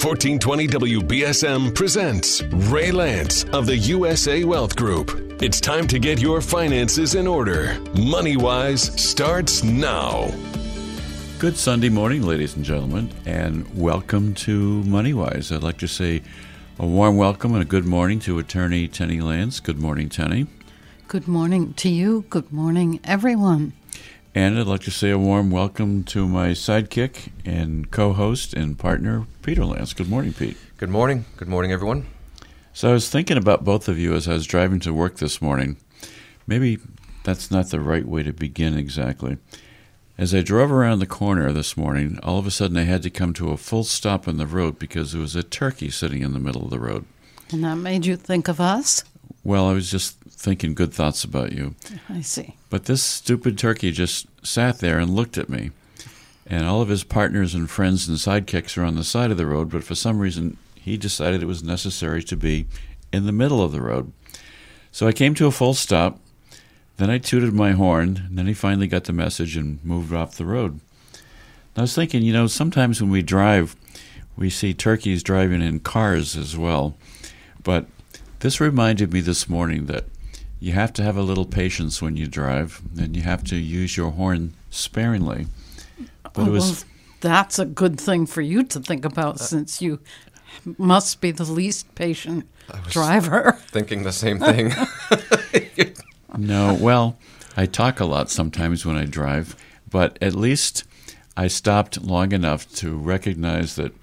1420 WBSM presents Ray Lance of the USA Wealth Group. It's time to get your finances in order. MoneyWise starts now. Good Sunday morning, ladies and gentlemen, and welcome to MoneyWise. I'd like to say a warm welcome and a good morning to attorney Tenny Lance. Good morning, Tenny. Good morning to you. Good morning, everyone. And I'd like to say a warm welcome to my sidekick and co host and partner, Peter Lance. Good morning, Pete. Good morning. Good morning, everyone. So I was thinking about both of you as I was driving to work this morning. Maybe that's not the right way to begin exactly. As I drove around the corner this morning, all of a sudden I had to come to a full stop on the road because there was a turkey sitting in the middle of the road. And that made you think of us? Well, I was just thinking good thoughts about you. I see. But this stupid turkey just sat there and looked at me. And all of his partners and friends and sidekicks are on the side of the road, but for some reason he decided it was necessary to be in the middle of the road. So I came to a full stop. Then I tooted my horn, and then he finally got the message and moved off the road. I was thinking, you know, sometimes when we drive, we see turkeys driving in cars as well. But this reminded me this morning that you have to have a little patience when you drive, and you have to use your horn sparingly. But oh, was, well, that's a good thing for you to think about, uh, since you must be the least patient driver. Thinking the same thing. no, well, I talk a lot sometimes when I drive, but at least I stopped long enough to recognize that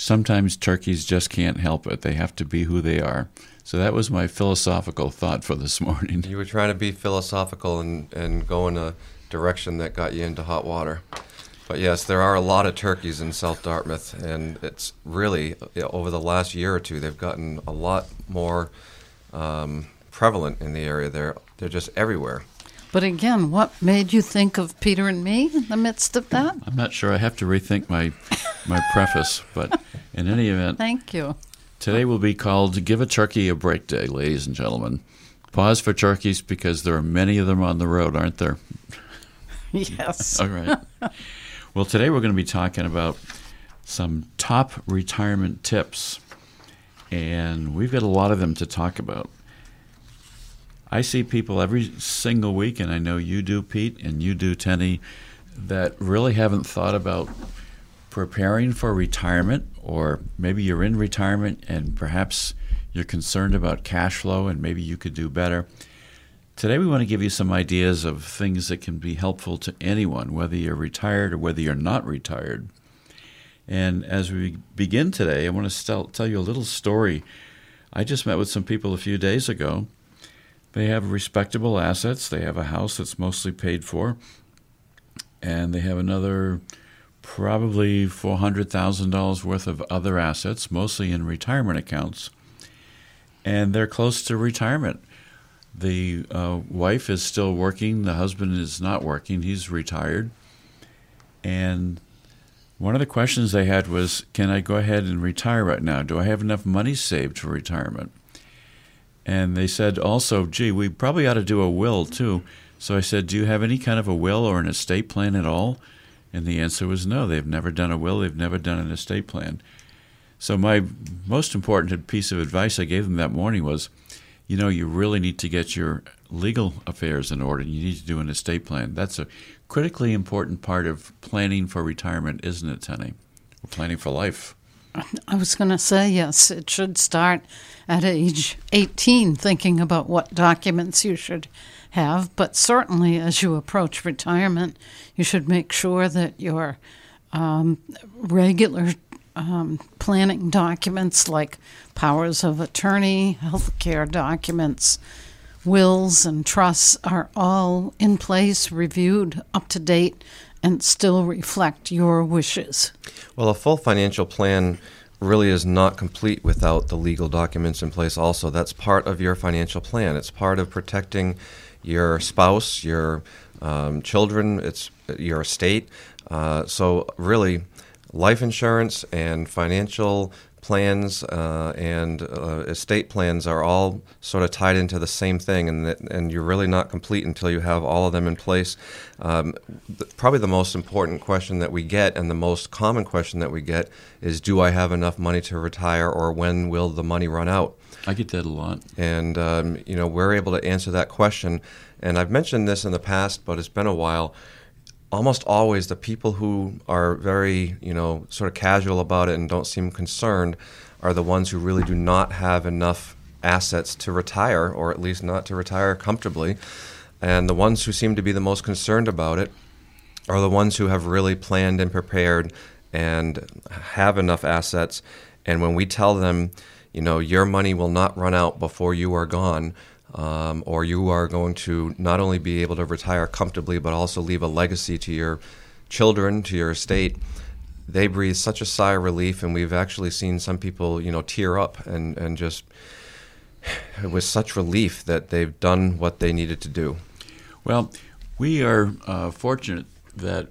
sometimes turkeys just can't help it. They have to be who they are. So that was my philosophical thought for this morning. You were trying to be philosophical and, and go in a direction that got you into hot water. But yes, there are a lot of turkeys in South Dartmouth, and it's really, over the last year or two, they've gotten a lot more um, prevalent in the area. They're, they're just everywhere. But again, what made you think of Peter and me in the midst of that? I'm not sure. I have to rethink my my preface, but in any event, thank you. Today will be called "Give a Turkey a Break Day," ladies and gentlemen. Pause for turkeys because there are many of them on the road, aren't there? Yes. All right. Well, today we're going to be talking about some top retirement tips, and we've got a lot of them to talk about. I see people every single week, and I know you do, Pete, and you do, Tenny, that really haven't thought about preparing for retirement, or maybe you're in retirement and perhaps you're concerned about cash flow and maybe you could do better. Today, we want to give you some ideas of things that can be helpful to anyone, whether you're retired or whether you're not retired. And as we begin today, I want to tell you a little story. I just met with some people a few days ago they have respectable assets. They have a house that's mostly paid for, and they have another probably $400,000 worth of other assets, mostly in retirement accounts. And they're close to retirement. The uh, wife is still working, the husband is not working, he's retired. And one of the questions they had was Can I go ahead and retire right now? Do I have enough money saved for retirement? And they said also, gee, we probably ought to do a will too. So I said, do you have any kind of a will or an estate plan at all? And the answer was no. They've never done a will, they've never done an estate plan. So my most important piece of advice I gave them that morning was, you know, you really need to get your legal affairs in order. You need to do an estate plan. That's a critically important part of planning for retirement, isn't it, Tenny? planning for life. I was going to say, yes, it should start at age 18 thinking about what documents you should have. But certainly, as you approach retirement, you should make sure that your um, regular um, planning documents like powers of attorney, health care documents, wills, and trusts are all in place, reviewed, up to date, and still reflect your wishes. Well, a full financial plan really is not complete without the legal documents in place also. That's part of your financial plan. It's part of protecting your spouse, your um, children, it's your estate. Uh, so really, life insurance and financial plans uh, and uh, estate plans are all sort of tied into the same thing, and that, and you're really not complete until you have all of them in place. Um, th- probably the most important question that we get, and the most common question that we get, is Do I have enough money to retire, or when will the money run out? I get that a lot. And, um, you know, we're able to answer that question. And I've mentioned this in the past, but it's been a while. Almost always, the people who are very, you know, sort of casual about it and don't seem concerned are the ones who really do not have enough assets to retire, or at least not to retire comfortably. And the ones who seem to be the most concerned about it are the ones who have really planned and prepared and have enough assets. And when we tell them, you know, your money will not run out before you are gone, um, or you are going to not only be able to retire comfortably, but also leave a legacy to your children, to your estate. They breathe such a sigh of relief, and we've actually seen some people, you know, tear up and, and just it was such relief that they've done what they needed to do. Well, we are uh, fortunate that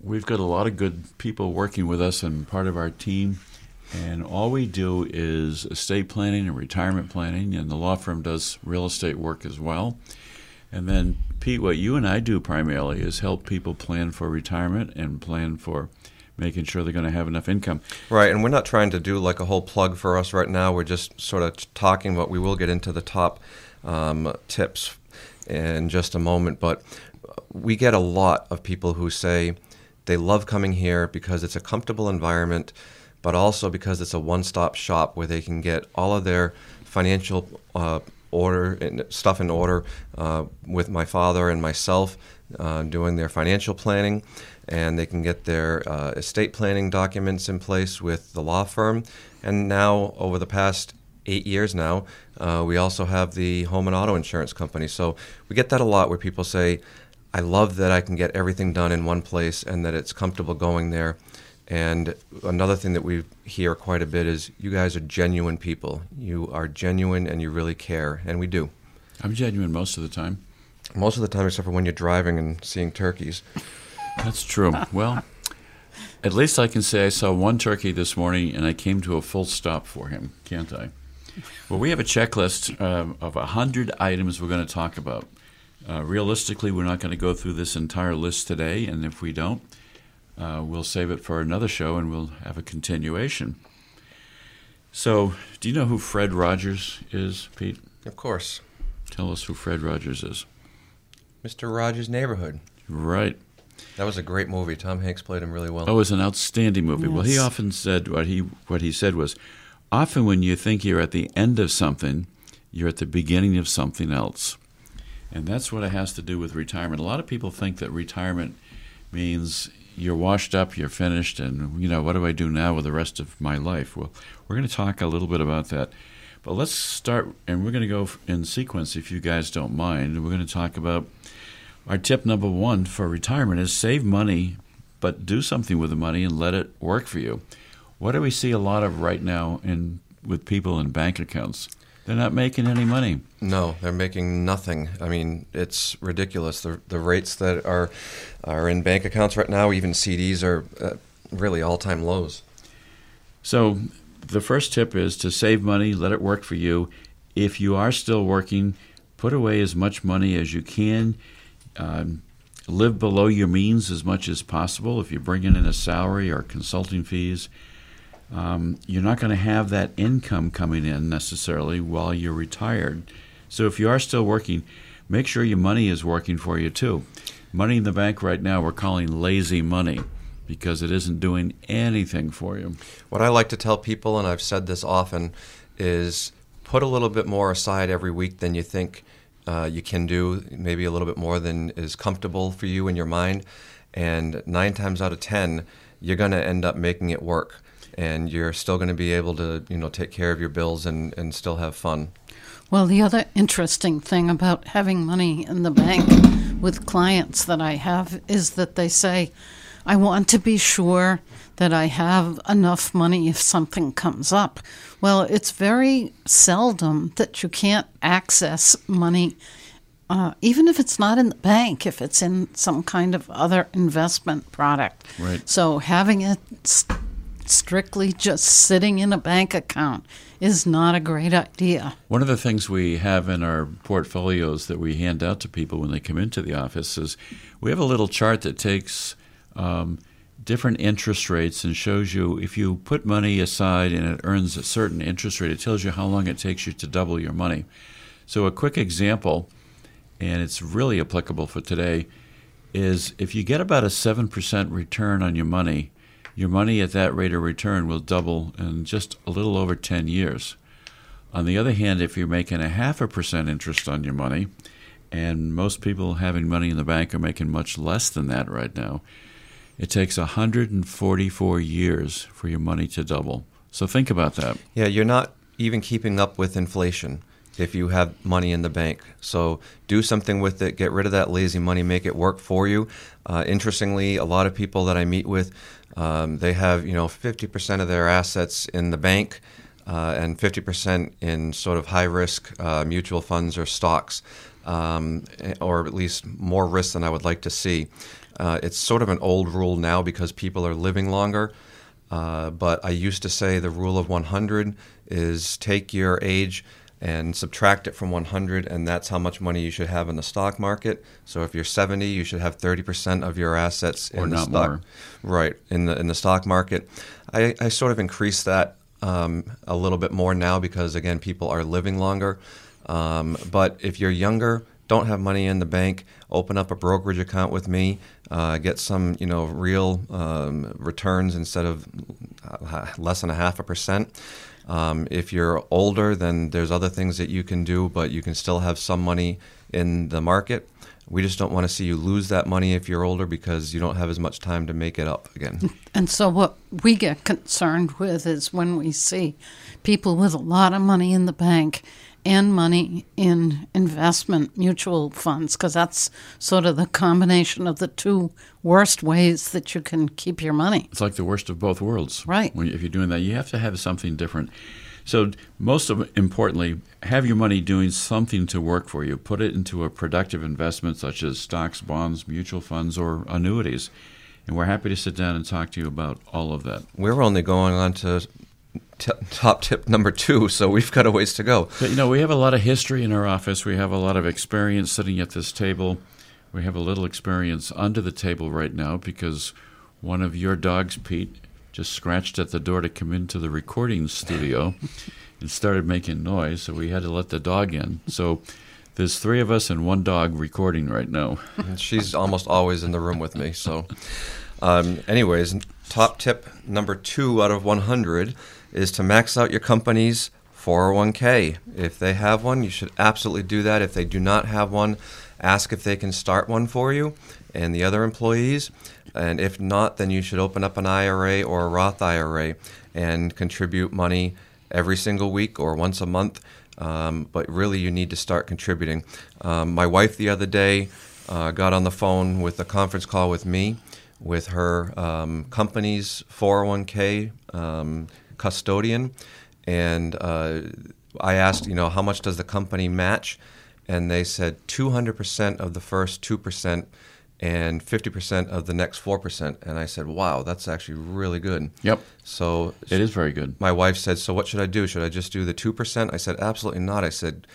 we've got a lot of good people working with us and part of our team. And all we do is estate planning and retirement planning, and the law firm does real estate work as well. And then, Pete, what you and I do primarily is help people plan for retirement and plan for making sure they're going to have enough income. Right, and we're not trying to do like a whole plug for us right now. We're just sort of talking, but we will get into the top um, tips in just a moment. But we get a lot of people who say they love coming here because it's a comfortable environment but also because it's a one-stop shop where they can get all of their financial uh, order and stuff in order uh, with my father and myself uh, doing their financial planning. And they can get their uh, estate planning documents in place with the law firm. And now over the past eight years now uh, we also have the home and auto insurance company. So we get that a lot where people say i love that i can get everything done in one place and that it's comfortable going there and another thing that we hear quite a bit is you guys are genuine people. You are genuine and you really care, and we do. I'm genuine most of the time. Most of the time, except for when you're driving and seeing turkeys. That's true. well, at least I can say I saw one turkey this morning and I came to a full stop for him, can't I? Well, we have a checklist uh, of 100 items we're going to talk about. Uh, realistically, we're not going to go through this entire list today, and if we don't, uh, we'll save it for another show and we'll have a continuation. So, do you know who Fred Rogers is, Pete? Of course. Tell us who Fred Rogers is. Mr. Rogers' Neighborhood. Right. That was a great movie. Tom Hanks played him really well. Oh, it was an outstanding movie. Yes. Well, he often said what he what he said was, often when you think you're at the end of something, you're at the beginning of something else, and that's what it has to do with retirement. A lot of people think that retirement means you're washed up, you're finished, and you know what do I do now with the rest of my life? Well, we're going to talk a little bit about that, but let's start, and we're going to go in sequence if you guys don't mind. We're going to talk about our tip number one for retirement is save money, but do something with the money and let it work for you. What do we see a lot of right now in with people in bank accounts? They're not making any money. No, they're making nothing. I mean, it's ridiculous. The the rates that are are in bank accounts right now, even CDs, are uh, really all time lows. So, the first tip is to save money, let it work for you. If you are still working, put away as much money as you can. Um, live below your means as much as possible. If you're bringing in a salary or consulting fees, um, you're not going to have that income coming in necessarily while you're retired. So if you are still working, make sure your money is working for you too. Money in the bank right now we're calling lazy money because it isn't doing anything for you. What I like to tell people, and I've said this often, is put a little bit more aside every week than you think uh, you can do, maybe a little bit more than is comfortable for you in your mind. And nine times out of ten, you're going to end up making it work. And you're still going to be able to, you know, take care of your bills and, and still have fun. Well, the other interesting thing about having money in the bank with clients that I have is that they say, I want to be sure that I have enough money if something comes up. Well, it's very seldom that you can't access money, uh, even if it's not in the bank, if it's in some kind of other investment product. Right. So having it s- strictly just sitting in a bank account is not a great idea. One of the things we have in our portfolios that we hand out to people when they come into the office is we have a little chart that takes um, different interest rates and shows you if you put money aside and it earns a certain interest rate, it tells you how long it takes you to double your money. So, a quick example, and it's really applicable for today, is if you get about a 7% return on your money, your money at that rate of return will double in just a little over 10 years. On the other hand, if you're making a half a percent interest on your money, and most people having money in the bank are making much less than that right now, it takes 144 years for your money to double. So think about that. Yeah, you're not even keeping up with inflation if you have money in the bank. So do something with it. Get rid of that lazy money. Make it work for you. Uh, interestingly, a lot of people that I meet with um, they have, you know, 50% of their assets in the bank uh, and 50% in sort of high risk uh, mutual funds or stocks, um, or at least more risk than I would like to see. Uh, it's sort of an old rule now because people are living longer. Uh, but I used to say the rule of 100 is take your age and subtract it from 100, and that's how much money you should have in the stock market. So if you're 70, you should have 30% of your assets or in the stock, more. right in the in the stock market. I, I sort of increased that um, a little bit more now because again, people are living longer. Um, but if you're younger, don't have money in the bank, open up a brokerage account with me, uh, get some you know real um, returns instead of uh, less than a half a percent. Um, if you're older, then there's other things that you can do, but you can still have some money in the market. We just don't want to see you lose that money if you're older because you don't have as much time to make it up again. And so, what we get concerned with is when we see people with a lot of money in the bank and money in investment mutual funds because that's sort of the combination of the two worst ways that you can keep your money. It's like the worst of both worlds. Right. When, if you're doing that, you have to have something different. So, most of, importantly, have your money doing something to work for you. Put it into a productive investment such as stocks, bonds, mutual funds, or annuities. And we're happy to sit down and talk to you about all of that. We're only going on to t- top tip number two, so we've got a ways to go. But, you know, we have a lot of history in our office. We have a lot of experience sitting at this table. We have a little experience under the table right now because one of your dogs, Pete, just scratched at the door to come into the recording studio and started making noise, so we had to let the dog in. So there's three of us and one dog recording right now. And she's almost always in the room with me. So, um, anyways, top tip number two out of 100 is to max out your company's 401k. If they have one, you should absolutely do that. If they do not have one, ask if they can start one for you and the other employees. And if not, then you should open up an IRA or a Roth IRA and contribute money every single week or once a month. Um, but really, you need to start contributing. Um, my wife the other day uh, got on the phone with a conference call with me with her um, company's 401k um, custodian, and uh, I asked, you know, how much does the company match? And they said 200% of the first 2% and 50% of the next 4%. And I said, wow, that's actually really good. Yep. So it is very good. My wife said, so what should I do? Should I just do the 2%? I said, absolutely not. I said,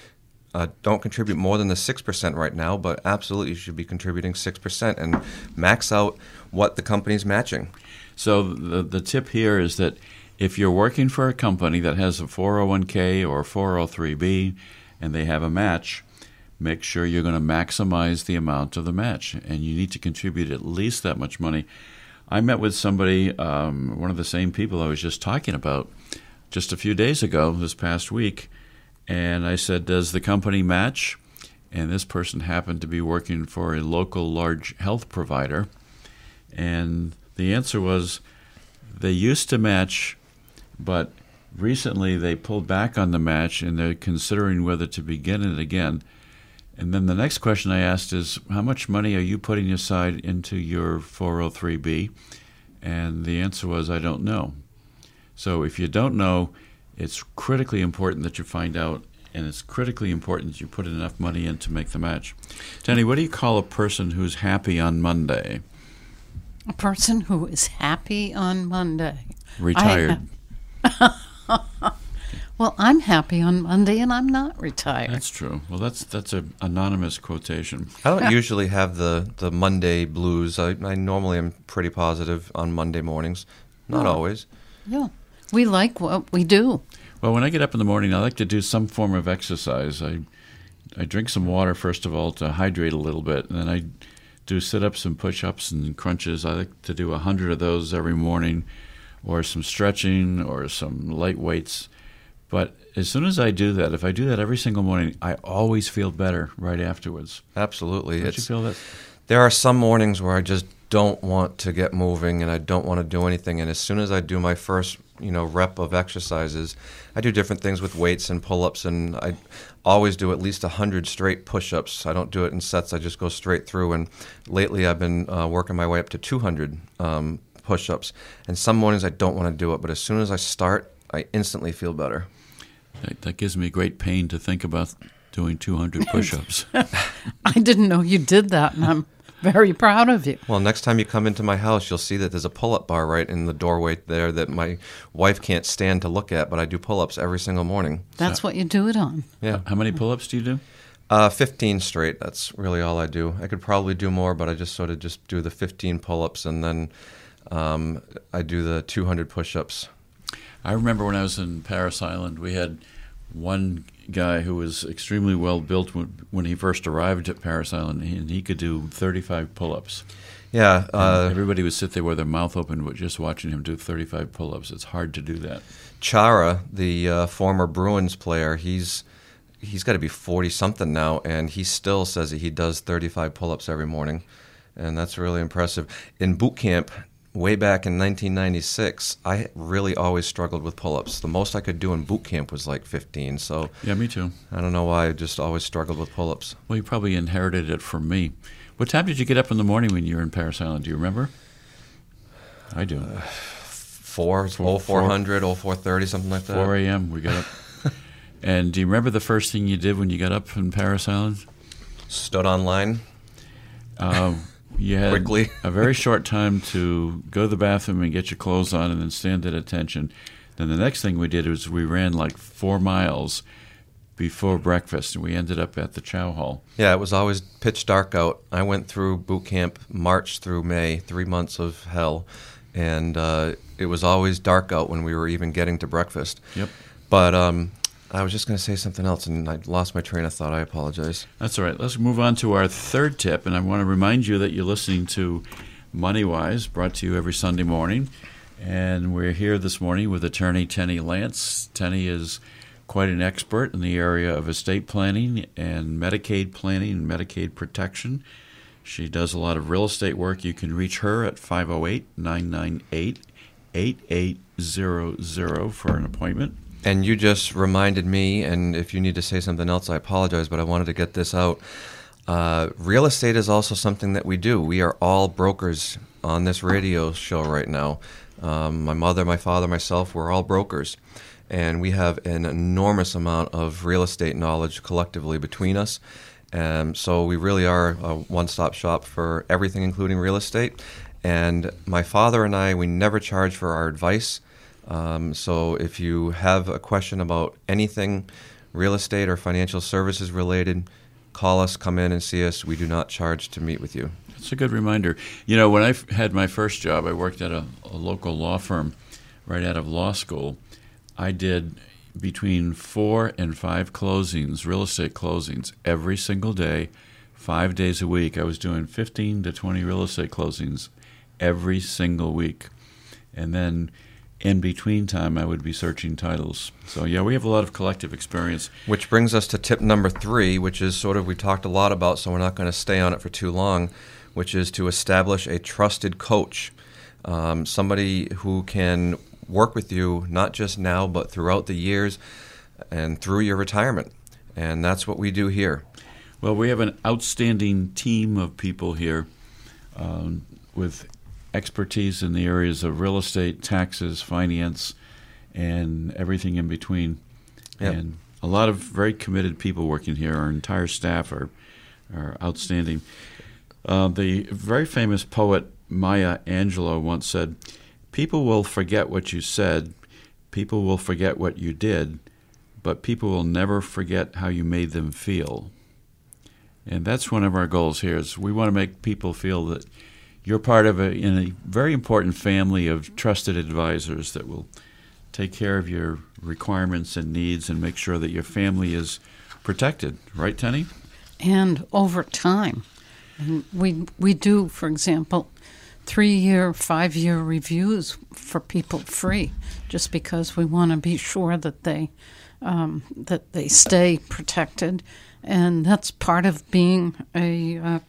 uh, don't contribute more than the 6% right now, but absolutely you should be contributing 6% and max out what the company's matching. So the, the tip here is that if you're working for a company that has a 401k or 403b and they have a match, make sure you're going to maximize the amount of the match, and you need to contribute at least that much money. I met with somebody, um, one of the same people I was just talking about, just a few days ago, this past week, and I said, Does the company match? And this person happened to be working for a local large health provider. And the answer was they used to match, but recently they pulled back on the match and they're considering whether to begin it again. And then the next question I asked is, How much money are you putting aside into your 403b? And the answer was, I don't know. So if you don't know, it's critically important that you find out, and it's critically important that you put enough money in to make the match. Danny, what do you call a person who's happy on Monday? A person who is happy on Monday. retired. Well, I'm happy on Monday and I'm not retired. that's true. Well, that's that's an anonymous quotation. I don't usually have the, the Monday blues. I, I normally am pretty positive on Monday mornings. Not oh. always. yeah. We like what we do. Well, when I get up in the morning, I like to do some form of exercise. I I drink some water first of all to hydrate a little bit, and then I do sit-ups and push-ups and crunches. I like to do a hundred of those every morning, or some stretching or some light weights. But as soon as I do that, if I do that every single morning, I always feel better right afterwards. Absolutely. Don't you feel that? there are some mornings where I just don't want to get moving and I don't want to do anything. And as soon as I do my first, you know, rep of exercises, I do different things with weights and pull-ups, and I always do at least hundred straight push-ups. I don't do it in sets; I just go straight through. And lately, I've been uh, working my way up to 200 um, push-ups. And some mornings I don't want to do it, but as soon as I start, I instantly feel better. That, that gives me great pain to think about doing 200 push-ups. I didn't know you did that, and I'm very proud of you. Well, next time you come into my house, you'll see that there's a pull-up bar right in the doorway there that my wife can't stand to look at, but I do pull-ups every single morning. That's what you do it on. Yeah. How many pull-ups do you do? Uh, 15 straight. That's really all I do. I could probably do more, but I just sort of just do the 15 pull-ups and then um, I do the 200 push-ups. I remember when I was in Parris Island, we had one guy who was extremely well built when, when he first arrived at Parris Island, and he could do 35 pull-ups. Yeah. Uh, everybody would sit there with their mouth open, but just watching him do 35 pull-ups. It's hard to do that. Chara, the uh, former Bruins player, he's he's got to be 40 something now, and he still says that he does 35 pull-ups every morning, and that's really impressive. In boot camp, way back in 1996, I really always struggled with pull-ups. The most I could do in boot camp was like 15. So Yeah, me too. I don't know why I just always struggled with pull-ups. Well, you probably inherited it from me. What time did you get up in the morning when you were in Parris Island? Do you remember? I do. Four, Four- oh, 400, oh, 430, something like that. 4 a.m. We got up. and do you remember the first thing you did when you got up in Parris Island? Stood online. Um, you had Quickly. a very short time to go to the bathroom and get your clothes on and then stand at attention. Then the next thing we did was we ran like four miles before breakfast, and we ended up at the Chow Hall. Yeah, it was always pitch dark out. I went through boot camp March through May, three months of hell, and uh, it was always dark out when we were even getting to breakfast. Yep. But um, I was just going to say something else, and I lost my train of thought. I apologize. That's all right. Let's move on to our third tip, and I want to remind you that you're listening to Money Wise, brought to you every Sunday morning. And we're here this morning with attorney Tenny Lance. Tenny is quite an expert in the area of estate planning and Medicaid planning and Medicaid protection. She does a lot of real estate work. You can reach her at 508 998 8800 for an appointment. And you just reminded me, and if you need to say something else, I apologize, but I wanted to get this out. Uh, real estate is also something that we do. We are all brokers on this radio show right now. Um, my mother, my father, myself, we're all brokers. And we have an enormous amount of real estate knowledge collectively between us. Um, so we really are a one stop shop for everything, including real estate. And my father and I, we never charge for our advice. Um, so if you have a question about anything real estate or financial services related, call us, come in and see us. We do not charge to meet with you. It's a good reminder. You know, when I had my first job, I worked at a, a local law firm right out of law school. I did between four and five closings, real estate closings, every single day, five days a week. I was doing 15 to 20 real estate closings every single week. And then in between time, I would be searching titles. So, yeah, we have a lot of collective experience. Which brings us to tip number three, which is sort of we talked a lot about, so we're not going to stay on it for too long, which is to establish a trusted coach, um, somebody who can work with you not just now but throughout the years and through your retirement. And that's what we do here. Well, we have an outstanding team of people here um, with expertise in the areas of real estate, taxes, finance, and everything in between. Yep. And a lot of very committed people working here. Our entire staff are, are outstanding. Uh, the very famous poet Maya Angelou once said, people will forget what you said, people will forget what you did, but people will never forget how you made them feel. And that's one of our goals here is we want to make people feel that you're part of a, in a very important family of trusted advisors that will take care of your requirements and needs and make sure that your family is protected. Right, Tenny? And over time. And we, we do, for example, three year, five year reviews for people free, just because we want to be sure that they um, that they stay protected, and that's part of being a uh,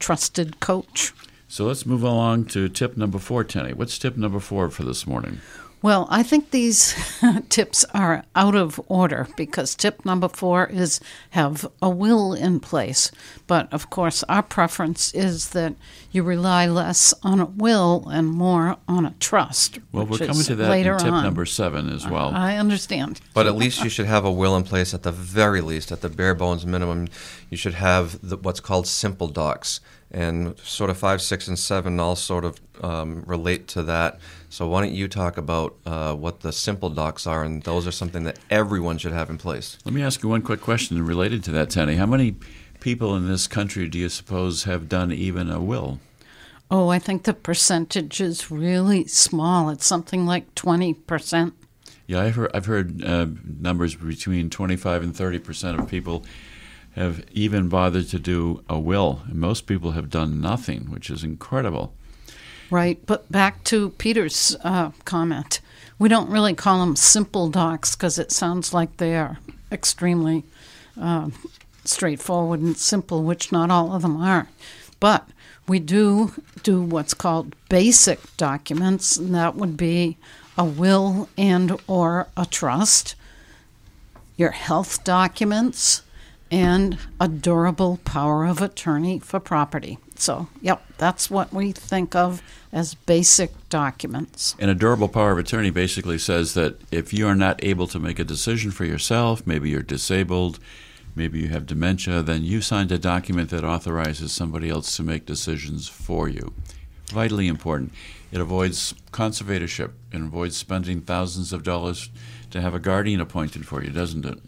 trusted coach. So let's move along to tip number four, Tenny. What's tip number four for this morning? Well, I think these tips are out of order because tip number four is have a will in place. But of course, our preference is that you rely less on a will and more on a trust. Well, we're which coming to that later in tip on. number seven as well. I understand. But at least you should have a will in place at the very least, at the bare bones minimum. You should have the, what's called simple docs. And sort of five, six, and seven all sort of um, relate to that. So why don't you talk about uh, what the simple docs are? And those are something that everyone should have in place. Let me ask you one quick question related to that, Tenny. How many people in this country do you suppose have done even a will? Oh, I think the percentage is really small. It's something like 20%. Yeah, I've heard, I've heard uh, numbers between 25 and 30 percent of people have even bothered to do a will. Most people have done nothing, which is incredible. Right, but back to Peter's uh, comment. We don't really call them simple docs because it sounds like they are extremely uh, straightforward and simple, which not all of them are. But we do do what's called basic documents, and that would be a will and or a trust, your health documents, and a durable power of attorney for property. So, yep, that's what we think of as basic documents. And a durable power of attorney basically says that if you are not able to make a decision for yourself, maybe you're disabled, maybe you have dementia, then you signed a document that authorizes somebody else to make decisions for you. Vitally important. It avoids conservatorship and avoids spending thousands of dollars to have a guardian appointed for you, doesn't it?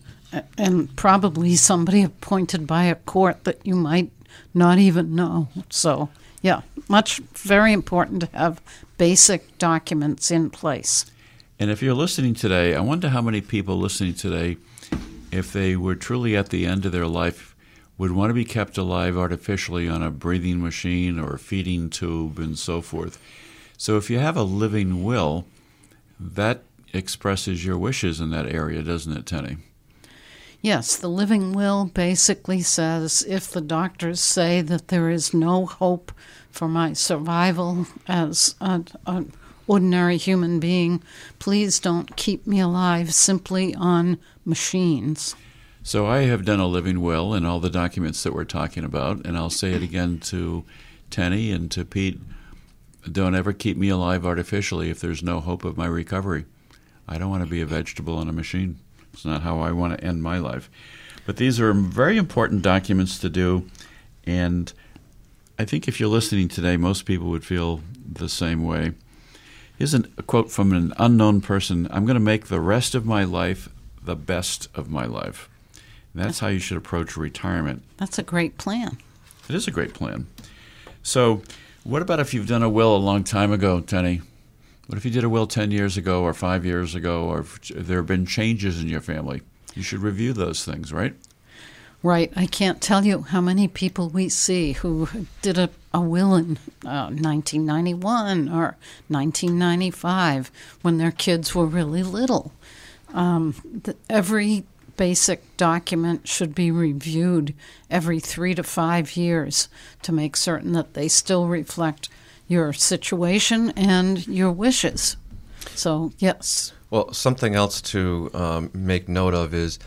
And probably somebody appointed by a court that you might not even know. So, yeah, much very important to have basic documents in place. And if you're listening today, I wonder how many people listening today, if they were truly at the end of their life, would want to be kept alive artificially on a breathing machine or a feeding tube and so forth. So if you have a living will, that expresses your wishes in that area, doesn't it, Tenny? Yes, the living will basically says if the doctors say that there is no hope for my survival as an ordinary human being, please don't keep me alive simply on machines. So I have done a living will in all the documents that we're talking about, and I'll say it again to Tenny and to Pete. Don't ever keep me alive artificially if there's no hope of my recovery. I don't want to be a vegetable on a machine. It's not how I want to end my life. But these are very important documents to do, and I think if you're listening today, most people would feel the same way. Here's an, a quote from an unknown person I'm going to make the rest of my life the best of my life. And that's how you should approach retirement. That's a great plan. It is a great plan. So, what about if you've done a will a long time ago, Tenny? What if you did a will 10 years ago or five years ago, or there have been changes in your family? You should review those things, right? Right. I can't tell you how many people we see who did a, a will in uh, 1991 or 1995 when their kids were really little. Um, th- every basic document should be reviewed every three to five years to make certain that they still reflect your situation and your wishes. So, yes. Well, something else to um, make note of is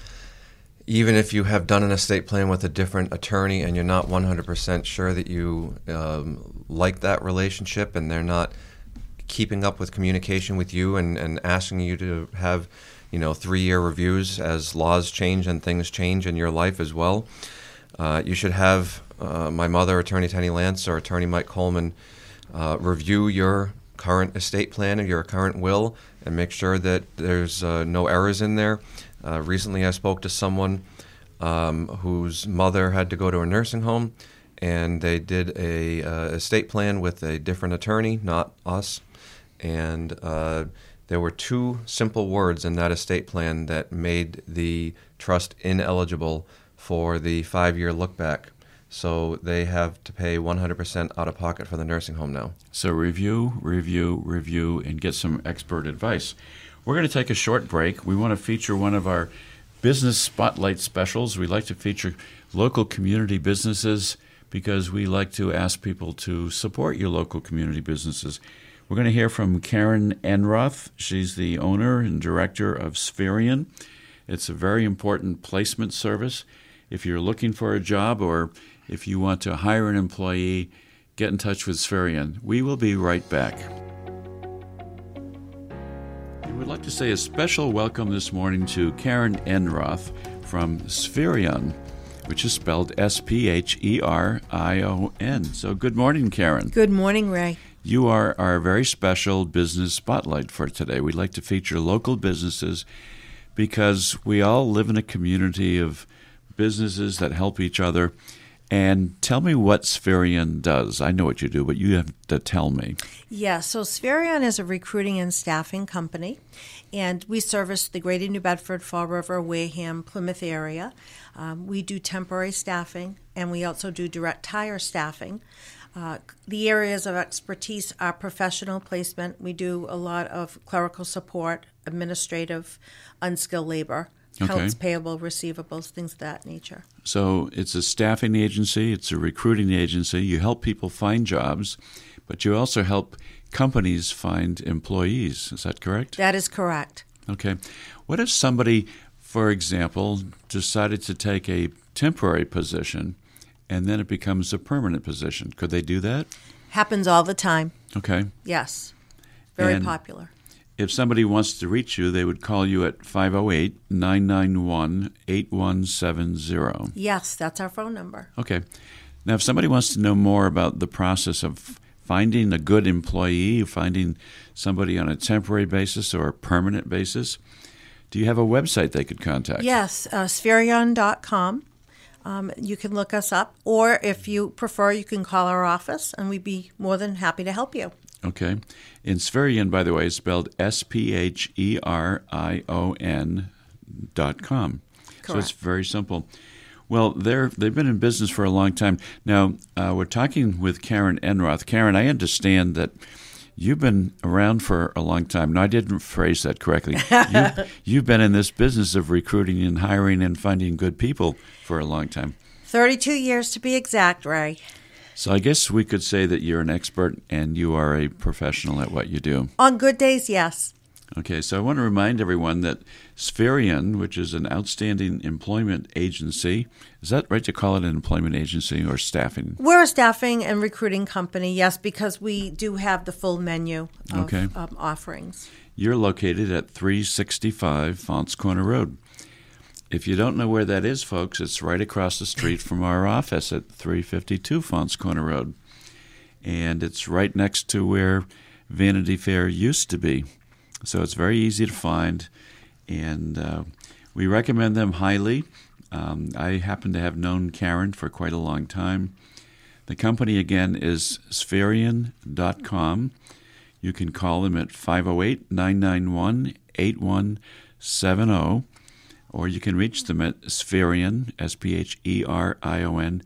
even if you have done an estate plan with a different attorney and you're not 100% sure that you um, like that relationship and they're not keeping up with communication with you and, and asking you to have you know three year reviews as laws change and things change in your life as well uh, you should have uh, my mother attorney tenny lance or attorney mike coleman uh, review your current estate plan or your current will and make sure that there's uh, no errors in there. Uh, recently, I spoke to someone um, whose mother had to go to a nursing home, and they did a uh, estate plan with a different attorney, not us, and uh, there were two simple words in that estate plan that made the trust ineligible for the five-year look back. So they have to pay 100% out of pocket for the nursing home now. So review, review, review, and get some expert advice. We're going to take a short break. We want to feature one of our business spotlight specials. We like to feature local community businesses because we like to ask people to support your local community businesses. We're going to hear from Karen Enroth. She's the owner and director of Spherion. It's a very important placement service. If you're looking for a job or if you want to hire an employee, get in touch with Spherion. We will be right back. We would like to say a special welcome this morning to Karen Enroth from Spherion, which is spelled S P H E R I O N. So, good morning, Karen. Good morning, Ray. You are our very special business spotlight for today. We'd like to feature local businesses because we all live in a community of businesses that help each other. And tell me what Spherion does. I know what you do, but you have to tell me. Yeah, so Spherion is a recruiting and staffing company, and we service the greater New Bedford, Fall River, Wareham, Plymouth area. Um, we do temporary staffing, and we also do direct hire staffing. Uh, the areas of expertise are professional placement. We do a lot of clerical support, administrative, unskilled labor, Okay. accounts payable, receivables, things of that nature. So it's a staffing agency, it's a recruiting agency. You help people find jobs, but you also help companies find employees. Is that correct? That is correct. Okay. What if somebody, for example, decided to take a temporary position and then it becomes a permanent position? Could they do that? Happens all the time. Okay. Yes. Very And- popular. If somebody wants to reach you, they would call you at 508 991 8170. Yes, that's our phone number. Okay. Now, if somebody wants to know more about the process of finding a good employee, finding somebody on a temporary basis or a permanent basis, do you have a website they could contact? Yes, uh, spherion.com. Um, you can look us up, or if you prefer, you can call our office, and we'd be more than happy to help you. Okay. And Spherion, by the way, is spelled S P H E R I O N dot com. So it's very simple. Well, they're they've been in business for a long time. Now uh, we're talking with Karen Enroth. Karen, I understand that you've been around for a long time. No, I didn't phrase that correctly. you, you've been in this business of recruiting and hiring and finding good people for a long time. 32 years to be exact, Ray. So I guess we could say that you're an expert and you are a professional at what you do. On good days, yes. Okay, so I want to remind everyone that Spherion, which is an outstanding employment agency, is that right to call it an employment agency or staffing? We're a staffing and recruiting company, yes, because we do have the full menu of Okay. um, offerings. You're located at 365 Faunce Corner Road. If you don't know where that is, folks, it's right across the street from our office at 352 Faunce Corner Road. And it's right next to where Vanity Fair used to be. So it's very easy to find. And uh, we recommend them highly. Um, I happen to have known Karen for quite a long time. The company, again, is spherion.com. You can call them at 508 991 8170, or you can reach them at Spherion, S P H E R I O N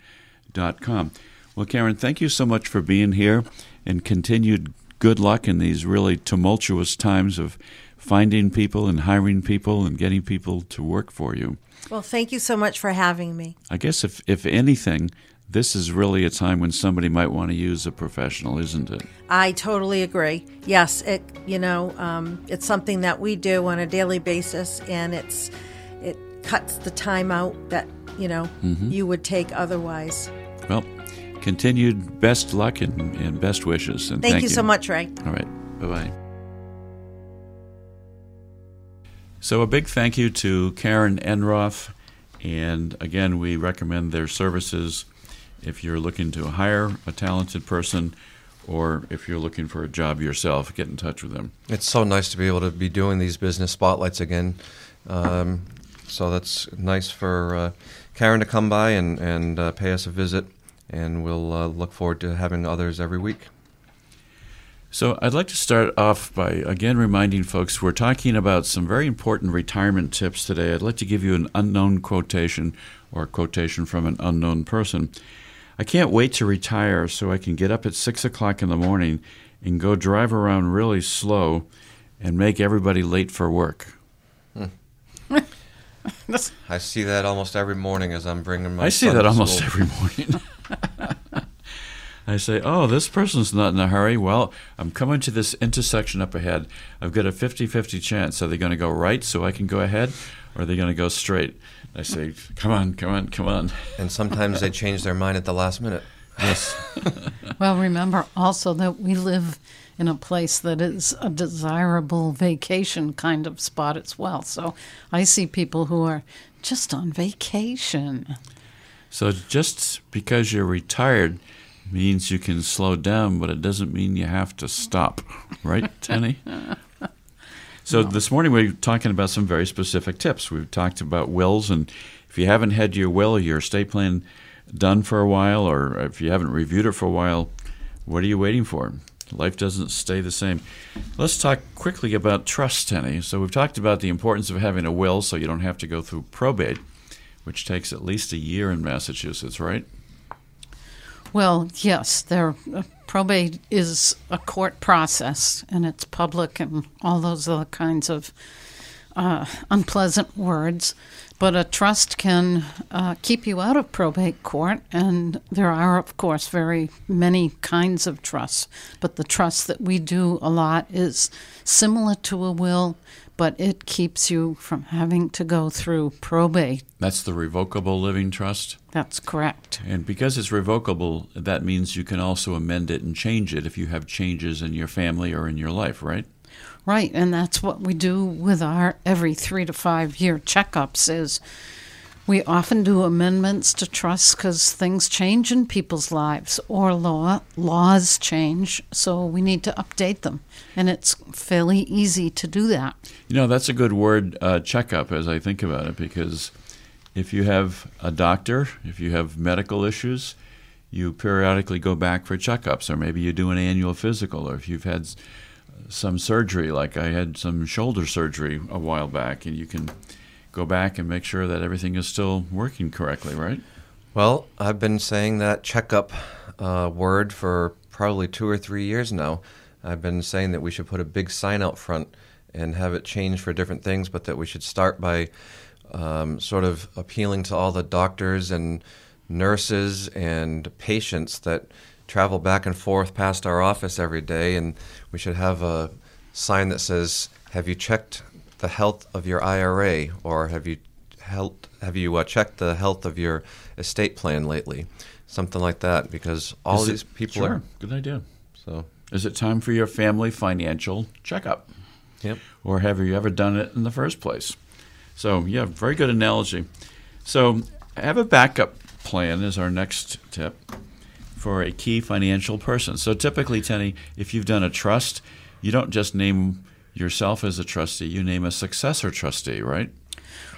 dot com. Well, Karen, thank you so much for being here and continued good luck in these really tumultuous times of finding people and hiring people and getting people to work for you. Well, thank you so much for having me. I guess if, if anything, this is really a time when somebody might want to use a professional, isn't it? I totally agree. Yes, it you know um, it's something that we do on a daily basis, and it's it cuts the time out that you know you would take otherwise. Well, continued best luck and, and best wishes. And Thank, thank, you so much, Ray. All right. Bye bye. So, a big thank you to Karen Enroth. And again, we recommend their services if you're looking to hire a talented person or if you're looking for a job yourself, get in touch with them. It's so nice to be able to be doing these business spotlights again. Um, so that's nice for uh, Karen to come by and, and uh, pay us a visit, and we'll uh, look forward to having others every week. So, I'd like to start off by again reminding folks we're talking about some very important retirement tips today. I'd like to give you an unknown quotation or a quotation from an unknown person. I can't wait to retire so I can get up at 6 o'clock in the morning and go drive around really slow and make everybody late for work. I see that almost every morning as I'm bringing my. I see son that to almost school. every morning. I say, oh, this person's not in a hurry. Well, I'm coming to this intersection up ahead. I've got a 50 50 chance. Are they going to go right so I can go ahead, or are they going to go straight? I say, come on, come on, come on. And sometimes they change their mind at the last minute. Yes. Well, remember also that we live in a place that is a desirable vacation kind of spot as well. So I see people who are just on vacation. So just because you're retired means you can slow down, but it doesn't mean you have to stop. Right, Tenny? So this morning we're talking about some very specific tips. We've talked about wills, and if you haven't had your will, your estate plan done for a while, or if you haven't reviewed it for a while, what are you waiting for? Life doesn't stay the same. Let's talk quickly about trust, Tenny. So we've talked about the importance of having a will, so you don't have to go through probate, which takes at least a year in Massachusetts, right? Well, yes, there uh, probate is a court process, and it's public, and all those other kinds of uh, unpleasant words. But a trust can uh, keep you out of probate court, and there are, of course, very many kinds of trusts. But the trust that we do a lot is similar to a will, but it keeps you from having to go through probate. That's the revocable living trust. That's correct. And because it's revocable, that means you can also amend it and change it if you have changes in your family or in your life, right? Right, and that's what we do with our every three to five year checkups. Is we often do amendments to trusts because things change in people's lives or law laws change, so we need to update them, and it's fairly easy to do that. You know, that's a good word, uh, checkup, as I think about it, because if you have a doctor, if you have medical issues, you periodically go back for checkups, or maybe you do an annual physical, or if you've had some surgery, like I had some shoulder surgery a while back, and you can go back and make sure that everything is still working correctly, right? Well, I've been saying that checkup uh, word for probably two or three years now. I've been saying that we should put a big sign out front and have it change for different things, but that we should start by um, sort of appealing to all the doctors and nurses and patients that travel back and forth past our office every day, and we should have a sign that says, "Have you checked the health of your IRA?" or "Have you health, have you uh, checked the health of your estate plan lately?" Something like that, because all it- these people sure, are good idea. so. Is it time for your family financial checkup? Yep. Or have you ever done it in the first place? So, yeah, very good analogy. So, have a backup plan is our next tip for a key financial person. So, typically, Tenny, if you've done a trust, you don't just name yourself as a trustee, you name a successor trustee, right?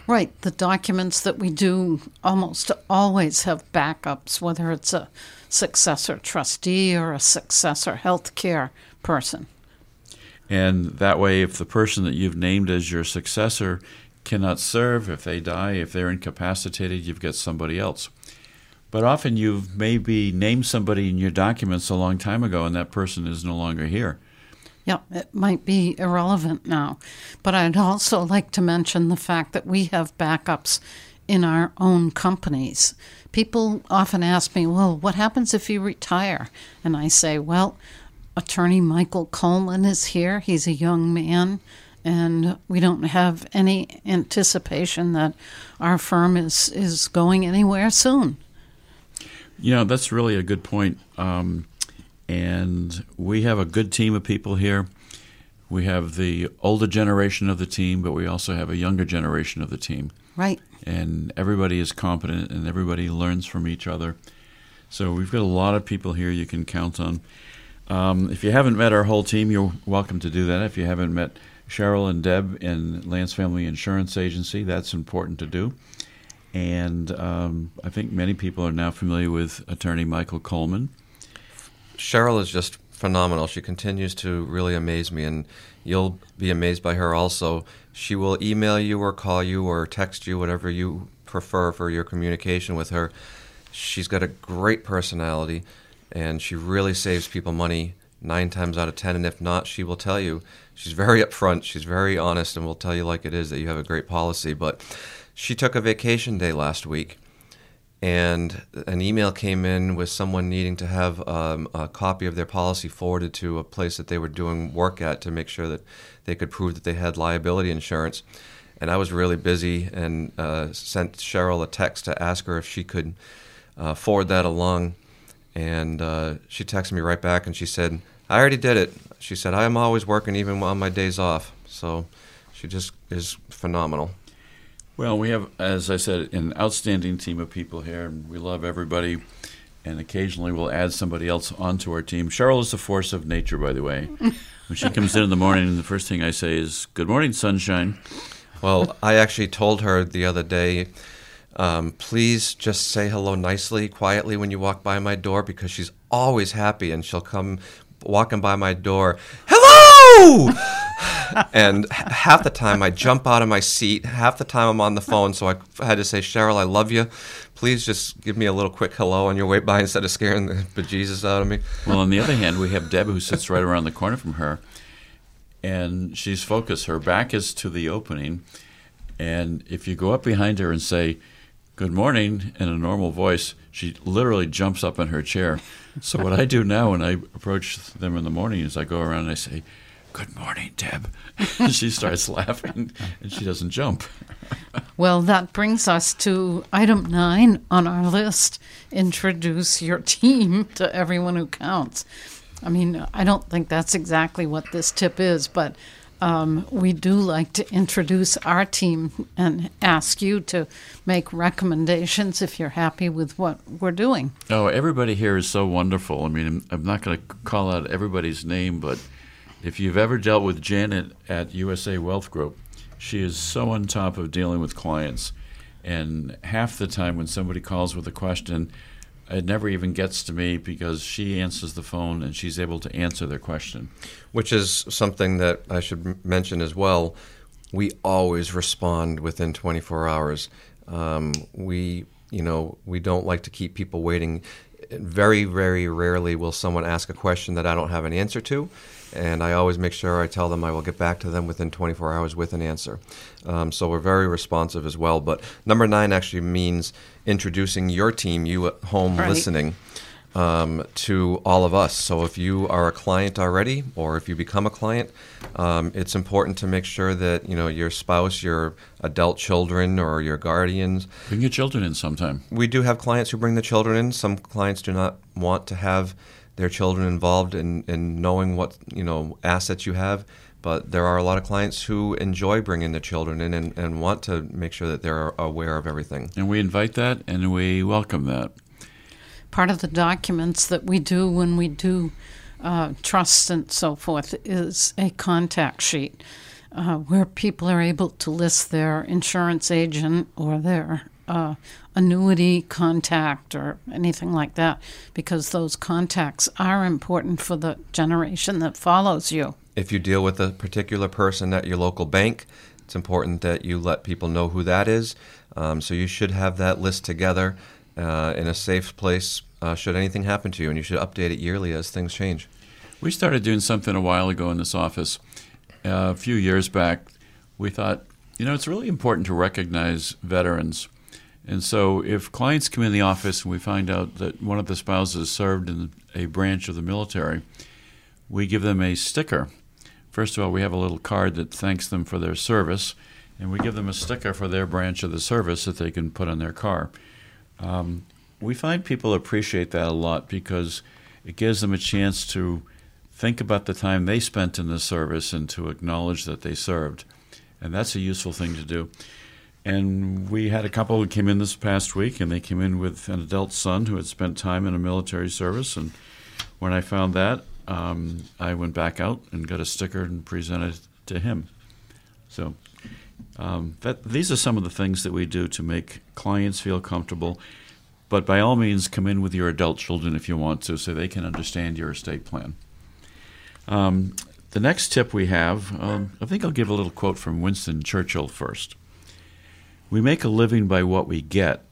Right, the documents that we do almost always have backups, whether it's a successor trustee or a successor healthcare person. And that way, if the person that you've named as your successor cannot serve, if they die, if they're incapacitated, you've got somebody else. But often you've maybe named somebody in your documents a long time ago and that person is no longer here. Yeah, it might be irrelevant now. But I'd also like to mention the fact that we have backups in our own companies. People often ask me, well, what happens if you retire? And I say, well, attorney Michael Coleman is here. He's a young man, and we don't have any anticipation that our firm is, is going anywhere soon. You know, that's really a good point. Um, and we have a good team of people here. We have the older generation of the team, but we also have a younger generation of the team. Right. and everybody is competent and everybody learns from each other. So we've got a lot of people here you can count on. Um, if you haven't met our whole team, you're welcome to do that. If you haven't met Cheryl and Deb in Lance Family Insurance Agency, that's important to do. And um, I think many people are now familiar with attorney Michael Coleman. Cheryl is just phenomenal. She continues to really amaze me, and you'll be amazed by her also. She will email you or call you or text you, whatever you prefer for your communication with her. She's got a great personality, and she really saves people money nine times out of ten. And if not, she will tell you. She's very upfront, she's very honest, and will tell you like it is that you have a great policy. But she took a vacation day last week and an email came in with someone needing to have um, a copy of their policy forwarded to a place that they were doing work at to make sure that they could prove that they had liability insurance. And I was really busy and uh, sent Cheryl a text to ask her if she could uh, forward that along. And uh, she texted me right back and she said, I already did it. She said, I am always working even on my days off. So she just is phenomenal. Well, we have, as I said, an outstanding team of people here, and we love everybody. And occasionally we'll add somebody else onto our team. Cheryl is a force of nature, by the way. when she comes in in the morning, the first thing I say is, Good morning, sunshine. Well, I actually told her the other day, um, please just say hello nicely, quietly when you walk by my door because she's always happy and she'll come walking by my door, hello! and half the time I jump out of my seat. Half the time I'm on the phone, so I had to say, Cheryl, I love you. Please just give me a little quick hello on your way by instead of scaring the bejesus out of me. Well, on the other hand, we have Deb who sits right around the corner from her, and she's focused. Her back is to the opening, and if you go up behind her and say, Good morning in a normal voice, she literally jumps up in her chair. So, what I do now when I approach them in the morning is I go around and I say, Good morning, Deb. and she starts laughing and she doesn't jump. Well, that brings us to item nine on our list introduce your team to everyone who counts. I mean, I don't think that's exactly what this tip is, but um, we do like to introduce our team and ask you to make recommendations if you're happy with what we're doing. Oh, everybody here is so wonderful. I mean, I'm not going to call out everybody's name, but if you've ever dealt with Janet at USA Wealth Group, she is so on top of dealing with clients. And half the time when somebody calls with a question, it never even gets to me because she answers the phone and she's able to answer their question. Which is something that I should mention as well. We always respond within 24 hours. Um, we, you know, we don't like to keep people waiting. Very, very rarely will someone ask a question that I don't have an answer to and I always make sure I tell them I will get back to them within 24 hours with an answer. Um, so we're very responsive as well. But number nine actually means introducing your team, you at home right. listening. Um, to all of us. So, if you are a client already, or if you become a client, um, it's important to make sure that you know your spouse, your adult children, or your guardians bring your children in sometime. We do have clients who bring the children in. Some clients do not want to have their children involved in, in knowing what you know assets you have. But there are a lot of clients who enjoy bringing the children in and, and want to make sure that they're aware of everything. And we invite that and we welcome that. Part of the documents that we do when we do uh, trusts and so forth is a contact sheet uh, where people are able to list their insurance agent or their uh, annuity contact or anything like that, because those contacts are important for the generation that follows you. If you deal with a particular person at your local bank, it's important that you let people know who that is. Um, so you should have that list together uh, in a safe place uh, should anything happen to you, and you should update it yearly as things change. We started doing something a while ago in this office. Uh, a few years back, we thought, you know, it's really important to recognize veterans and so, if clients come in the office and we find out that one of the spouses served in a branch of the military, we give them a sticker. First of all, we have a little card that thanks them for their service, and we give them a sticker for their branch of the service that they can put on their car. Um, we find people appreciate that a lot because it gives them a chance to think about the time they spent in the service and to acknowledge that they served. And that's a useful thing to do. And we had a couple who came in this past week, and they came in with an adult son who had spent time in a military service. And when I found that, um, I went back out and got a sticker and presented it to him. So um, that, these are some of the things that we do to make clients feel comfortable. But by all means, come in with your adult children if you want to, so they can understand your estate plan. Um, the next tip we have, um, I think I'll give a little quote from Winston Churchill first. We make a living by what we get,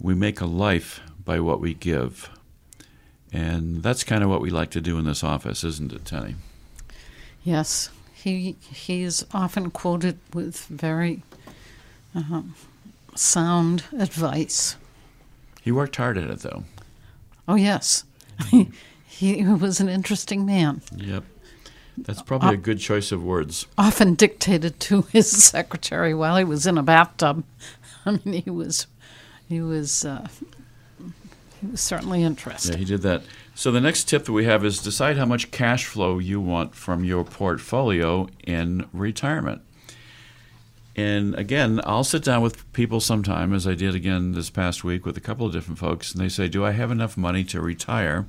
we make a life by what we give. And that's kind of what we like to do in this office, isn't it, Tenny? Yes, he he is often quoted with very um, sound advice. He worked hard at it, though. Oh yes, he, he was an interesting man. Yep. That's probably a good choice of words. Often dictated to his secretary while he was in a bathtub. I mean, he was he was uh, he was certainly interesting. Yeah, he did that. So the next tip that we have is decide how much cash flow you want from your portfolio in retirement. And again, I'll sit down with people sometime, as I did again this past week with a couple of different folks, and they say, Do I have enough money to retire?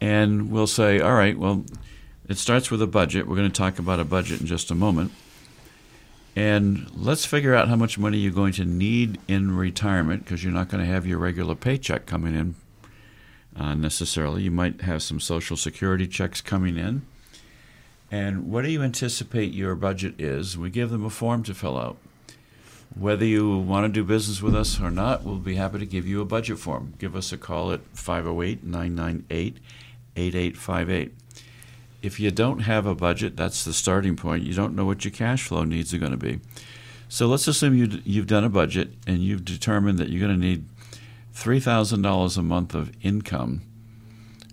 And we'll say, All right, well, it starts with a budget. We're going to talk about a budget in just a moment. And let's figure out how much money you're going to need in retirement because you're not going to have your regular paycheck coming in uh, necessarily. You might have some Social Security checks coming in. And what do you anticipate your budget is? We give them a form to fill out. Whether you want to do business with us or not, we'll be happy to give you a budget form. Give us a call at 508 998 8858. If you don't have a budget, that's the starting point. You don't know what your cash flow needs are going to be. So let's assume you, you've done a budget and you've determined that you're going to need $3,000 a month of income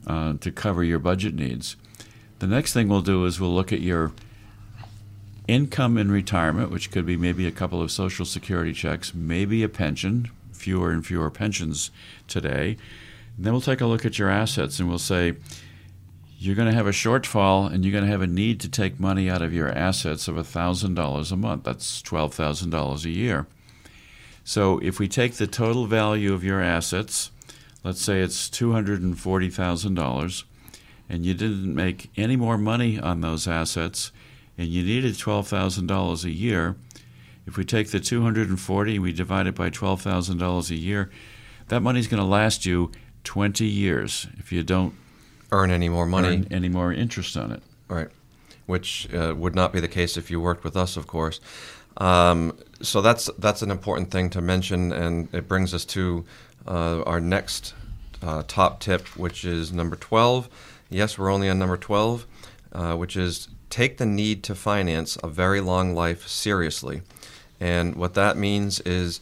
uh, to cover your budget needs. The next thing we'll do is we'll look at your income in retirement, which could be maybe a couple of Social Security checks, maybe a pension, fewer and fewer pensions today. And then we'll take a look at your assets and we'll say, you're going to have a shortfall and you're going to have a need to take money out of your assets of $1,000 a month. That's $12,000 a year. So if we take the total value of your assets, let's say it's $240,000, and you didn't make any more money on those assets, and you needed $12,000 a year, if we take the 240 and we divide it by $12,000 a year, that money's going to last you 20 years if you don't Earn any more money. earn any more interest on it. Right, which uh, would not be the case if you worked with us, of course. Um, so that's that's an important thing to mention, and it brings us to uh, our next uh, top tip, which is number twelve. Yes, we're only on number twelve, uh, which is take the need to finance a very long life seriously, and what that means is.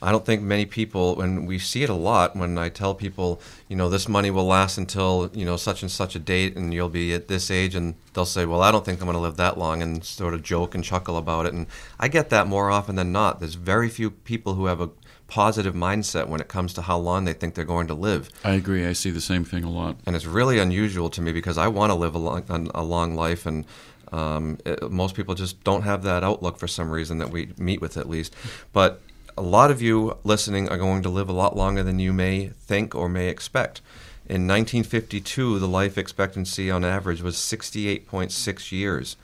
I don't think many people, and we see it a lot when I tell people, you know, this money will last until, you know, such and such a date and you'll be at this age. And they'll say, well, I don't think I'm going to live that long and sort of joke and chuckle about it. And I get that more often than not. There's very few people who have a positive mindset when it comes to how long they think they're going to live. I agree. I see the same thing a lot. And it's really unusual to me because I want to live a long, a long life and um, it, most people just don't have that outlook for some reason that we meet with at least. But a lot of you listening are going to live a lot longer than you may think or may expect. In 1952, the life expectancy on average was 68.6 years.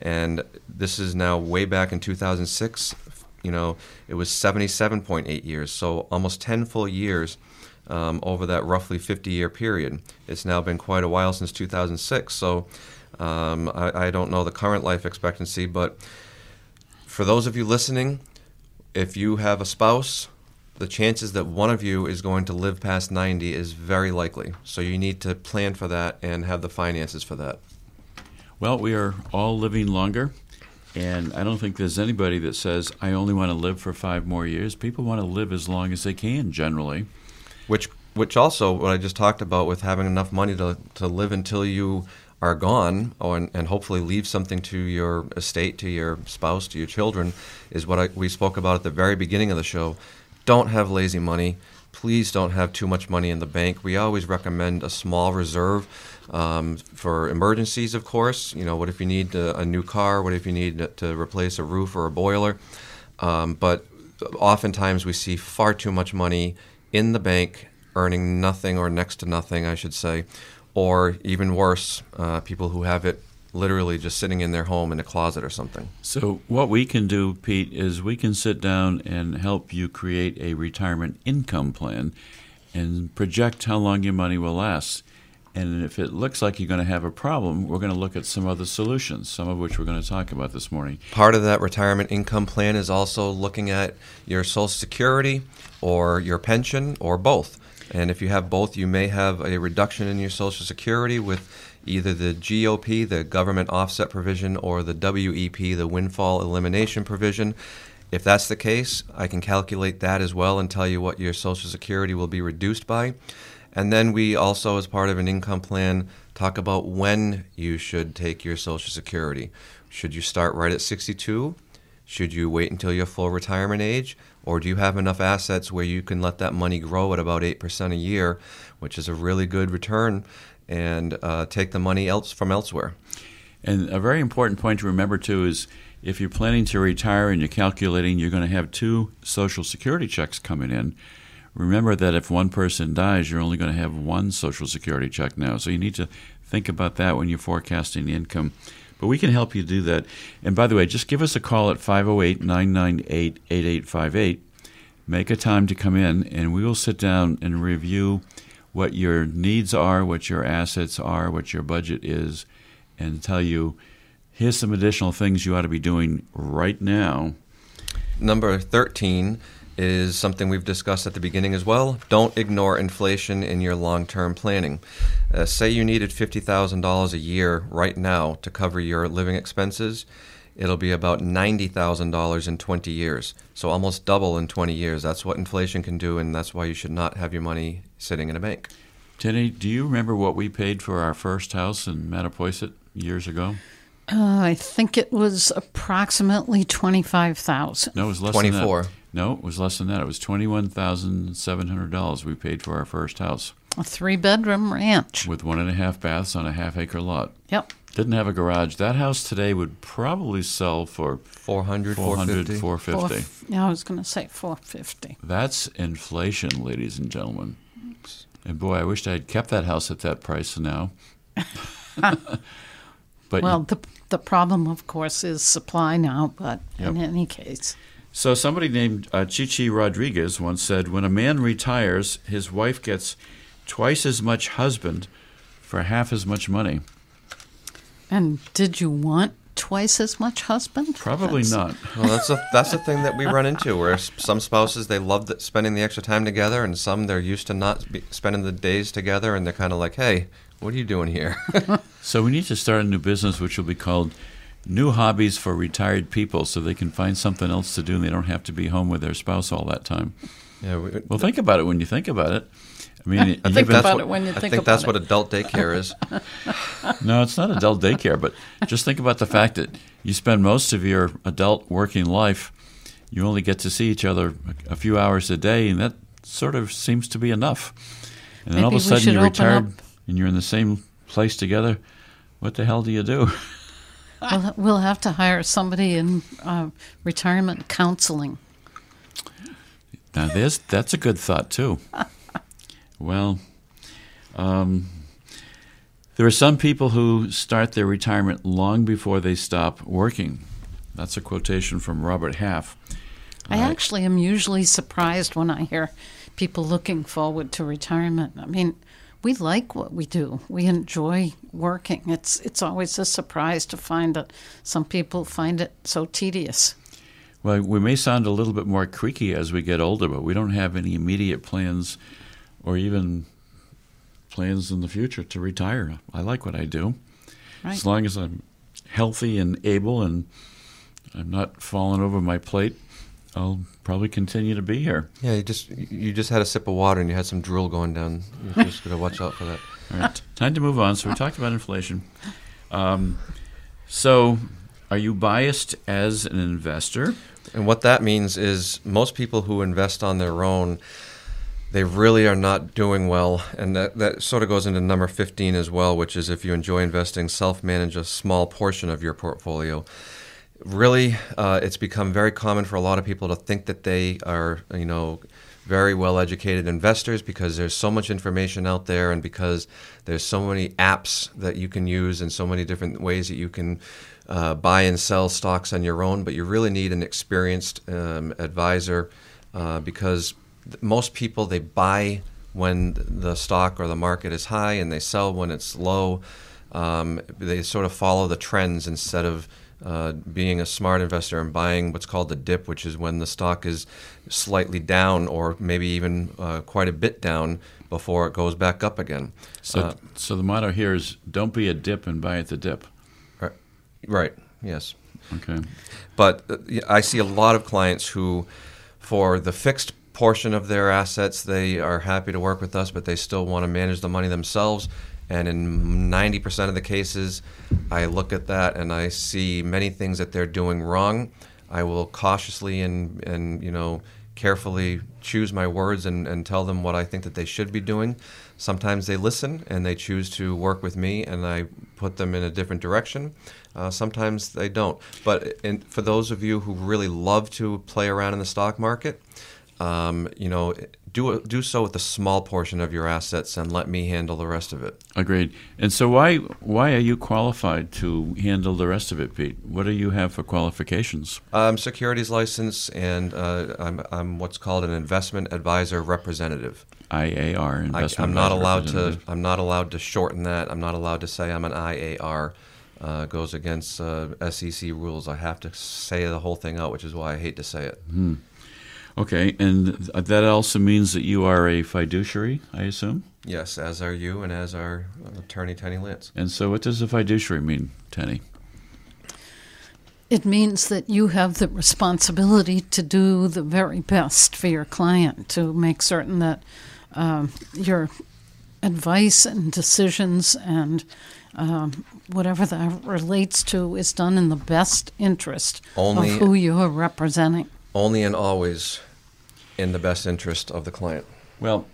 And this is now way back in 2006. You know, it was 77.8 years. So almost 10 full years um, over that roughly 50 year period. It's now been quite a while since 2006. So um, I, I don't know the current life expectancy, but for those of you listening, if you have a spouse, the chances that one of you is going to live past 90 is very likely. So you need to plan for that and have the finances for that. Well, we are all living longer, and I don't think there's anybody that says, I only want to live for five more years. People want to live as long as they can, generally. Which, which also, what I just talked about with having enough money to, to live until you are gone oh, and, and hopefully leave something to your estate, to your spouse, to your children, is what I, we spoke about at the very beginning of the show. Don't have lazy money. Please don't have too much money in the bank. We always recommend a small reserve um, for emergencies, of course. You know, what if you need a, a, new car? What if you need to replace a roof or a boiler? Um, but oftentimes we see far too much money in the bank earning nothing or next to nothing, I should say, or even worse, uh, people who have it literally just sitting in their home in a closet or something. So, what we can do, Pete, is we can sit down and help you create a retirement income plan and project how long your money will last. And if it looks like you're going to have a problem, we're going to look at some other solutions, some of which we're going to talk about this morning. Part of that retirement income plan is also looking at your Social Security or your pension or both. And if you have both, you may have a reduction in your Social Security with either the GOP, the government offset provision, or the WEP, the windfall elimination provision. If that's the case, I can calculate that as well and tell you what your Social Security will be reduced by. And then we also, as part of an income plan, talk about when you should take your Social Security. Should you start right at 62? Should you wait until your full retirement age? Or do you have enough assets where you can let that money grow at about 8% a year, which is a really good return, and uh, take the money else from elsewhere? And a very important point to remember, too, is if you're planning to retire and you're calculating you're going to have two Social Security checks coming in, remember that if one person dies, you're only going to have one Social Security check now. So you need to think about that when you're forecasting income. But we can help you do that. And by the way, just give us a call at 508 998 8858. Make a time to come in, and we will sit down and review what your needs are, what your assets are, what your budget is, and tell you here's some additional things you ought to be doing right now. Number 13 is something we've discussed at the beginning as well. Don't ignore inflation in your long term planning. Uh, say you needed $50,000 a year right now to cover your living expenses. It'll be about $90,000 in 20 years. So almost double in 20 years. That's what inflation can do, and that's why you should not have your money sitting in a bank. Tenny, do you remember what we paid for our first house in Mattapoisett years ago? Uh, I think it was approximately twenty-five thousand. No, it was less 24. than that. No, it was less than that. It was twenty-one thousand seven hundred dollars we paid for our first house A three-bedroom ranch. with one and a half baths on a half-acre lot. Yep. Didn't have a garage. That house today would probably sell for 400, 400, 450. 450. Four, yeah, I was going to say four fifty. That's inflation, ladies and gentlemen. And boy, I wished I had kept that house at that price now. but Well, the the problem, of course, is supply now. But in any case, So somebody named uh, Chi Chi Rodriguez once said, "When a man retires, his wife gets twice as much husband for half as much money." and did you want twice as much husband? Probably That's- not. Well, that's a, that's the thing that we run into, where some spouses they love the, spending the extra time together, and some they're used to not be, spending the days together, and they're kind of like, "Hey, what are you doing here?" So we need to start a new business, which will be called "New Hobbies for Retired People," so they can find something else to do, and they don't have to be home with their spouse all that time. yeah, we, Well, think about it when you think about it. I mean, I you've think Think that's about what, it when you I think think about that's it. what adult daycare is. No, it's not adult daycare, but just think about the fact that you spend most of your adult working life, you only get to see each other a a few hours a day, and that sort of seems to be enough. And then all of a sudden you're retired up- and you're in the same place together. What the hell do you do? We'll, we'll have to hire somebody in uh, retirement counseling. Now, there's that's a good thought too. Well, um, there are some people who start their retirement long before they stop working. That's a quotation from Robert Half. I actually am usually surprised when I hear people looking forward to retirement. I mean, we like what we do. We enjoy working. It's it's always a surprise to find that some people find it so tedious. Well, we may sound a little bit more creaky as we get older, but we don't have any immediate plans or even plans in the future to retire. I like what I do. Right. As long as I'm healthy and able and I'm not falling over my plate, I'll probably continue to be here. Yeah, you just you just had a sip of water and you had some drool going down. You just gotta watch out for that. All right, time to move on. So we talked about inflation. Um, so, are you biased as an investor? And what that means is most people who invest on their own, they really are not doing well. And that, that sort of goes into number 15 as well, which is if you enjoy investing, self manage a small portion of your portfolio. Really, uh, it's become very common for a lot of people to think that they are, you know, very well educated investors because there's so much information out there and because there's so many apps that you can use and so many different ways that you can uh, buy and sell stocks on your own. But you really need an experienced um, advisor uh, because th- most people they buy when the stock or the market is high and they sell when it's low. Um, they sort of follow the trends instead of uh, being a smart investor and buying what's called the dip, which is when the stock is slightly down or maybe even uh, quite a bit down before it goes back up again. So, Uh, so the motto here is don't be a dip and buy at the dip. right, right, yes. Okay. But uh, I see a lot of clients who, for the fixed portion of their assets, they are happy to work with us, but they still want to manage the money themselves. And in 90% of the cases, I look at that and I see many things that they're doing wrong. I will cautiously and, and you know, carefully choose my words and, and tell them what I think that they should be doing. Sometimes they listen and they choose to work with me and I put them in a different direction. Uh, sometimes they don't. But in, for those of you who really love to play around in the stock market, um, you know, do do so with a small portion of your assets and let me handle the rest of it. Agreed. And so why why are you qualified to handle the rest of it, Pete? What do you have for qualifications? I'm securities license and uh, I'm, I'm what's called an investment advisor representative. IAR, I, investment I'm not allowed to. I'm not allowed to shorten that. I'm not allowed to say I'm an IAR. Uh, goes against uh, SEC rules. I have to say the whole thing out, which is why I hate to say it. Okay, and that also means that you are a fiduciary, I assume. Yes, as are you, and as are attorney Tenny Lance. And so, what does a fiduciary mean, Tenny? It means that you have the responsibility to do the very best for your client, to make certain that um, your advice and decisions and um, whatever that relates to is done in the best interest Only- of who you are representing. Only and always in the best interest of the client. Well,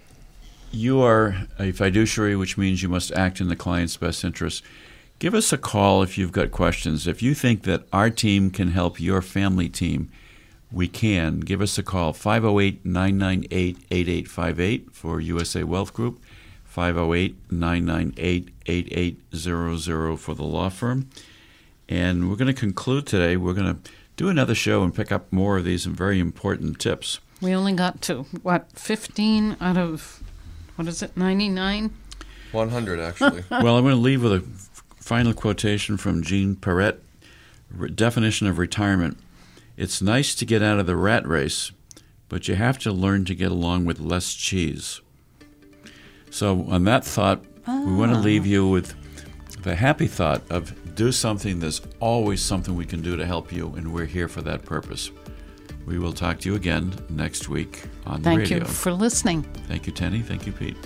you are a fiduciary, which means you must act in the client's best interest. Give us a call if you've got questions. If you think that our team can help your family team, we can. Give us a call 508 998 8858 for USA Wealth Group, 508 998 8800 for the law firm. And we're going to conclude today. We're going to do another show and pick up more of these very important tips. We only got to, what, 15 out of, what is it, 99? 100, actually. well, I'm going to leave with a final quotation from Gene Perret. Re- definition of retirement: It's nice to get out of the rat race, but you have to learn to get along with less cheese. So, on that thought, we want to ah. leave you with the happy thought of do something. There's always something we can do to help you, and we're here for that purpose. We will talk to you again next week on the radio. Thank you for listening. Thank you, Tenny. Thank you, Pete.